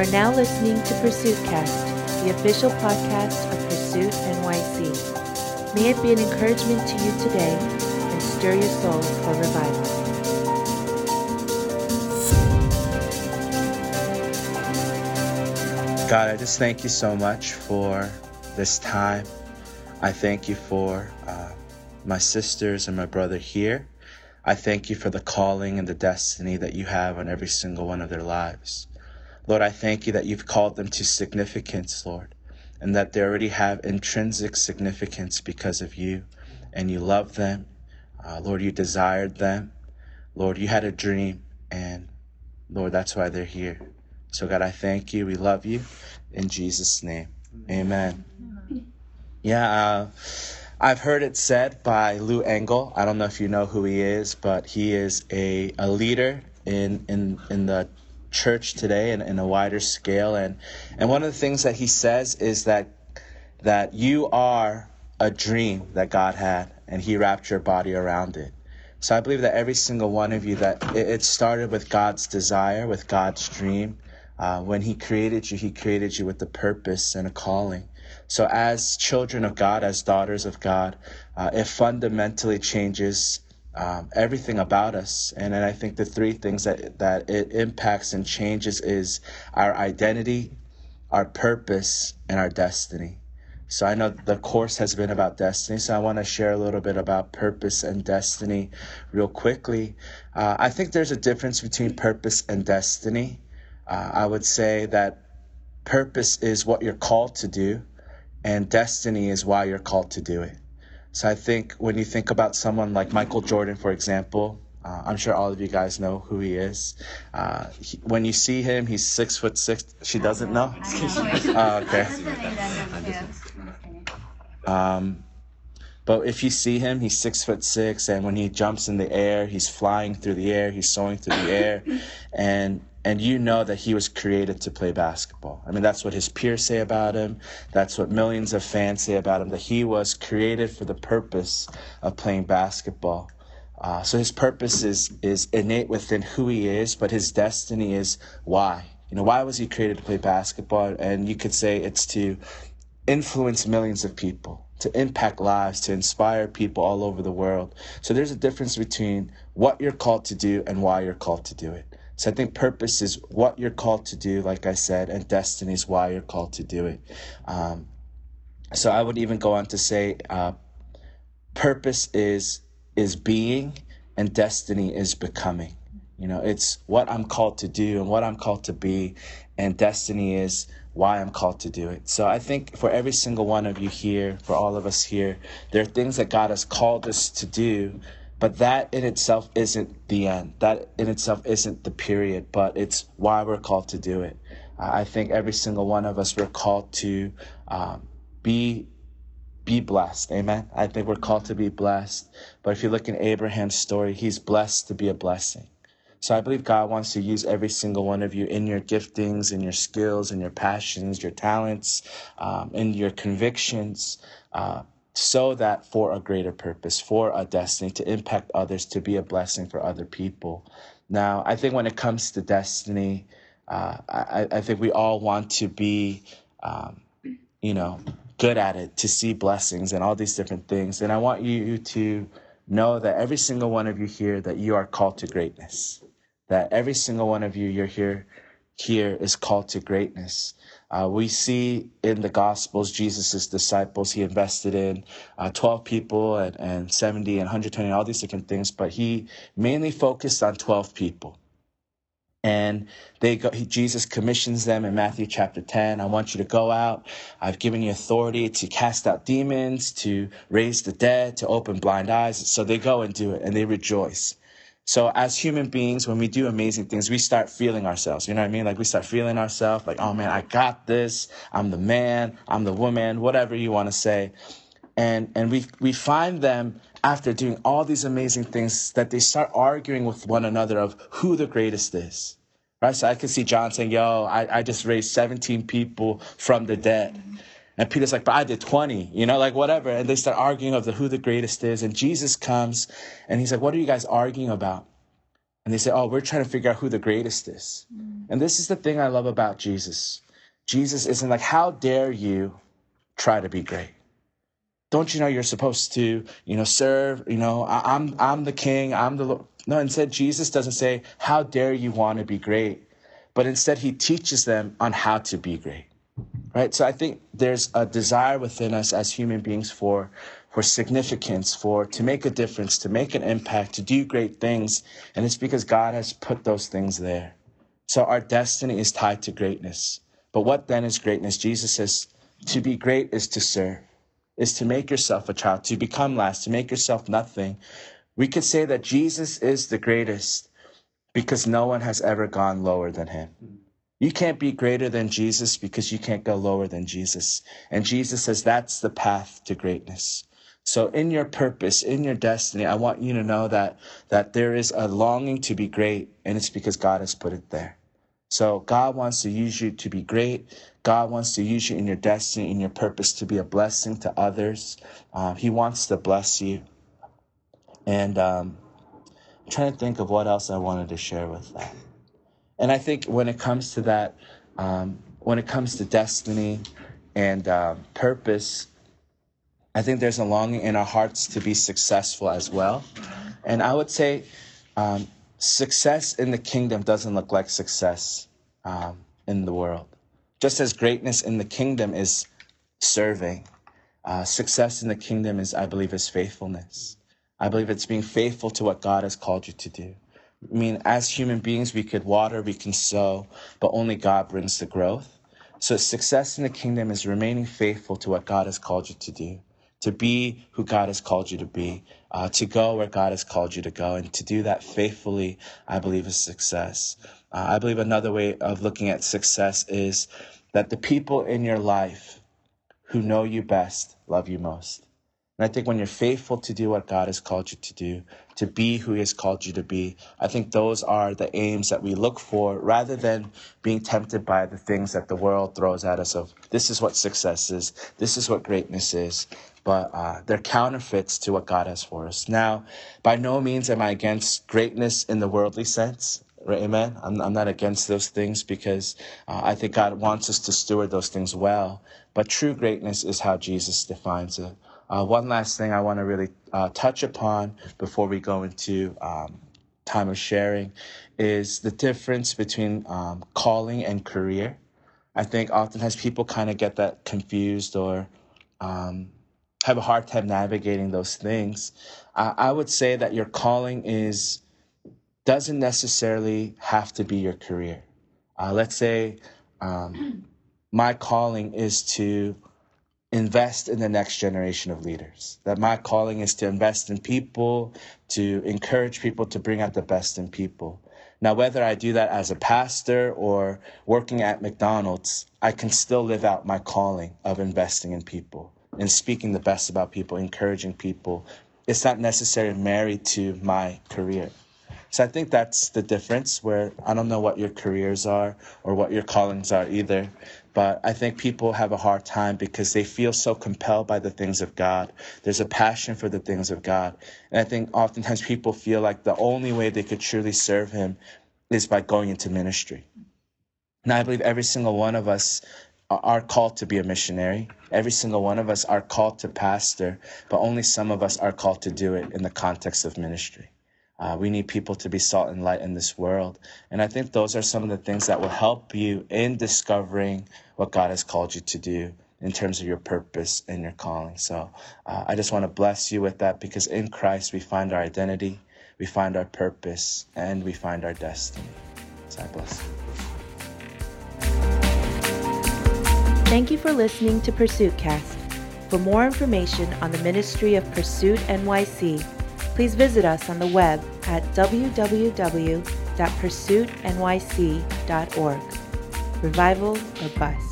are now listening to Pursuit Cast, the official podcast of Pursuit NYC. May it be an encouragement to you today and stir your soul for revival. God, I just thank you so much for this time. I thank you for uh, my sisters and my brother here. I thank you for the calling and the destiny that you have on every single one of their lives. Lord, I thank you that you've called them to significance, Lord, and that they already have intrinsic significance because of you, and you love them. Uh, Lord, you desired them. Lord, you had a dream, and Lord, that's why they're here. So, God, I thank you. We love you. In Jesus' name, amen. Yeah, uh, I've heard it said by Lou Engle. I don't know if you know who he is, but he is a, a leader in, in, in the church today and in a wider scale. And, and one of the things that he says is that, that you are a dream that God had and he wrapped your body around it. So I believe that every single one of you, that it, it started with God's desire, with God's dream. Uh, when he created you, he created you with a purpose and a calling. So, as children of God, as daughters of God, uh, it fundamentally changes um, everything about us. And, and I think the three things that, that it impacts and changes is our identity, our purpose, and our destiny. So I know the course has been about destiny, so I want to share a little bit about purpose and destiny real quickly. Uh, I think there's a difference between purpose and destiny. Uh, I would say that purpose is what you're called to do, and destiny is why you're called to do it. So I think when you think about someone like Michael Jordan, for example, uh, I'm sure all of you guys know who he is. Uh, he, when you see him, he's six foot six. She doesn't know. oh, okay. Um, but if you see him, he's six foot six, and when he jumps in the air, he's flying through the air, he's soaring through the air, and and you know that he was created to play basketball. I mean, that's what his peers say about him. That's what millions of fans say about him, that he was created for the purpose of playing basketball. Uh, so his purpose is, is innate within who he is, but his destiny is why. You know, why was he created to play basketball? And you could say it's to influence millions of people, to impact lives, to inspire people all over the world. So there's a difference between what you're called to do and why you're called to do it. So I think purpose is what you're called to do, like I said, and destiny is why you're called to do it. Um, so I would even go on to say, uh, purpose is is being, and destiny is becoming. You know, it's what I'm called to do and what I'm called to be, and destiny is why I'm called to do it. So I think for every single one of you here, for all of us here, there are things that God has called us to do but that in itself isn't the end. That in itself isn't the period, but it's why we're called to do it. I think every single one of us, we're called to um, be be blessed. Amen. I think we're called to be blessed. But if you look in Abraham's story, he's blessed to be a blessing. So I believe God wants to use every single one of you in your giftings, in your skills, in your passions, your talents, um, in your convictions. Uh, so that for a greater purpose, for a destiny, to impact others, to be a blessing for other people. Now, I think when it comes to destiny, uh, I, I, think we all want to be, um, you know, good at it, to see blessings and all these different things. And I want you to know that every single one of you here, that you are called to greatness. That every single one of you, you're here, here is called to greatness. Uh, we see in the Gospels, Jesus' disciples, he invested in uh, 12 people and, and 70 and 120, all these different things, but he mainly focused on 12 people. And they go, he, Jesus commissions them in Matthew chapter 10. I want you to go out. I've given you authority to cast out demons, to raise the dead, to open blind eyes. So they go and do it and they rejoice. So as human beings, when we do amazing things, we start feeling ourselves. You know what I mean? Like we start feeling ourselves like, oh man, I got this. I'm the man. I'm the woman, whatever you want to say. And, and we, we find them after doing all these amazing things that they start arguing with one another of who the greatest is. Right? So I can see John saying, yo, I, I just raised 17 people from the dead. And Peter's like, but I did 20, you know, like whatever. And they start arguing of the, who the greatest is. And Jesus comes and he's like, what are you guys arguing about? And they say, oh, we're trying to figure out who the greatest is. Mm. And this is the thing I love about Jesus. Jesus isn't like, how dare you try to be great? Don't you know you're supposed to, you know, serve, you know, I, am I'm, I'm the king, I'm the Lord. No, instead, Jesus doesn't say, how dare you want to be great? But instead, he teaches them on how to be great. Right? So I think there's a desire within us as human beings for for significance, for to make a difference, to make an impact, to do great things. And it's because God has put those things there. So our destiny is tied to greatness. But what then is greatness? Jesus says to be great is to serve, is to make yourself a child, to become last, to make yourself nothing. We could say that Jesus is the greatest because no one has ever gone lower than him. You can't be greater than Jesus because you can't go lower than Jesus. And Jesus says that's the path to greatness. So in your purpose, in your destiny, I want you to know that, that there is a longing to be great and it's because God has put it there. So God wants to use you to be great. God wants to use you in your destiny, in your purpose to be a blessing to others. Um, he wants to bless you. And um, I'm trying to think of what else I wanted to share with that. And I think when it comes to that, um, when it comes to destiny and uh, purpose, I think there's a longing in our hearts to be successful as well. And I would say um, success in the kingdom doesn't look like success um, in the world. Just as greatness in the kingdom is serving, uh, success in the kingdom is, I believe, is faithfulness. I believe it's being faithful to what God has called you to do. I mean, as human beings, we could water, we can sow, but only God brings the growth. So success in the kingdom is remaining faithful to what God has called you to do to be who God has called you to be, uh, to go where God has called you to go, and to do that faithfully, I believe is success. Uh, I believe another way of looking at success is that the people in your life who know you best love you most. And I think when you're faithful to do what God has called you to do, to be who He has called you to be, I think those are the aims that we look for rather than being tempted by the things that the world throws at us of this is what success is, this is what greatness is but uh, they're counterfeits to what God has for us. Now, by no means am I against greatness in the worldly sense. Right, amen. I'm, I'm not against those things because uh, I think God wants us to steward those things well. But true greatness is how Jesus defines it. Uh, one last thing I want to really uh, touch upon before we go into um, time of sharing is the difference between um, calling and career. I think oftentimes people kind of get that confused or um, have a hard time navigating those things. Uh, I would say that your calling is doesn't necessarily have to be your career. Uh, let's say um, my calling is to invest in the next generation of leaders. That my calling is to invest in people, to encourage people to bring out the best in people. Now, whether I do that as a pastor or working at McDonald's, I can still live out my calling of investing in people and speaking the best about people, encouraging people. It's not necessarily married to my career. So I think that's the difference where I don't know what your careers are or what your callings are either. But I think people have a hard time because they feel so compelled by the things of God. There's a passion for the things of God. And I think oftentimes people feel like the only way they could truly serve Him is by going into ministry. And I believe every single one of us are called to be a missionary. Every single one of us are called to pastor, but only some of us are called to do it in the context of ministry. Uh, we need people to be salt and light in this world. And I think those are some of the things that will help you in discovering what God has called you to do in terms of your purpose and your calling. So uh, I just want to bless you with that because in Christ we find our identity, we find our purpose, and we find our destiny. So I bless you. Thank you for listening to Pursuit Cast. For more information on the ministry of Pursuit NYC, please visit us on the web at www.pursuitnyc.org. Revival or bust.